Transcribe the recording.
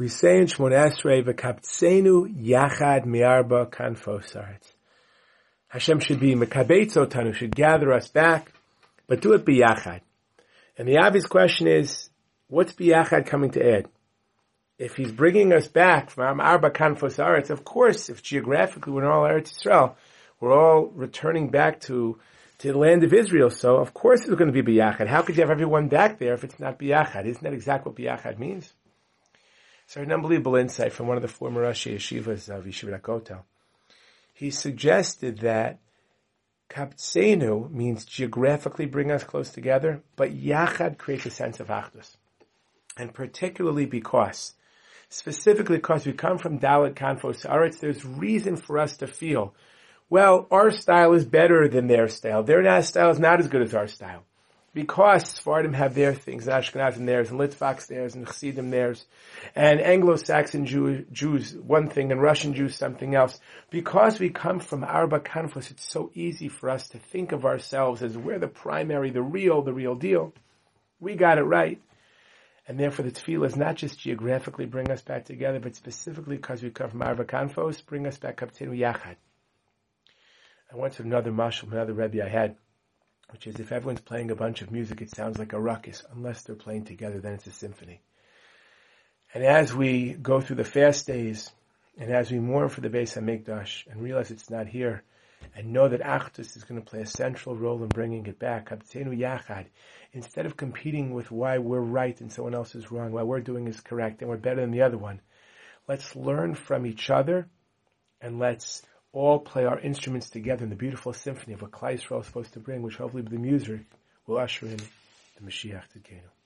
We say in Shmon Esrei, "V'kaptzenu yachad miarba kanfosaret." Hashem should be mekabetzo tanu, should gather us back, but do it biyachad. And the obvious question is, what's biyachad coming to add? If he's bringing us back from arba kanfosaret, of course, if geographically we're in all Eretz Yisrael, we're all returning back to to the land of Israel. So of course it's going to be biyachad. How could you have everyone back there if it's not biyachad? Isn't that exactly what biyachad means? So an unbelievable insight from one of the former Rashei Yeshivas of Yeshivat Kotel. He suggested that kaptsenu means geographically bring us close together, but yachad creates a sense of achdus. And particularly because, specifically because we come from Dalit Kanfos Aretz, there's reason for us to feel, well, our style is better than their style. Their style is not as good as our style because Sephardim have their things, Ashkenazim theirs, and Litvaks theirs, and Chassidim theirs, and Anglo-Saxon Jew, Jews one thing, and Russian Jews something else. Because we come from Arba Kanfos, it's so easy for us to think of ourselves as we're the primary, the real, the real deal. We got it right. And therefore the tefillah is not just geographically bring us back together, but specifically because we come from Arba Kanfos, bring us back up to Yachad. I to another mashal, another Rebbe I had, which is if everyone's playing a bunch of music, it sounds like a ruckus. Unless they're playing together, then it's a symphony. And as we go through the fast days, and as we mourn for the Beis Hamikdash, and realize it's not here, and know that Achdus is going to play a central role in bringing it back, Yachad, instead of competing with why we're right and someone else is wrong, why we're doing is correct and we're better than the other one, let's learn from each other, and let's all play our instruments together in the beautiful symphony of what Klal Yisrael is supposed to bring, which hopefully the music will usher in the Mashiach Tzidkenu.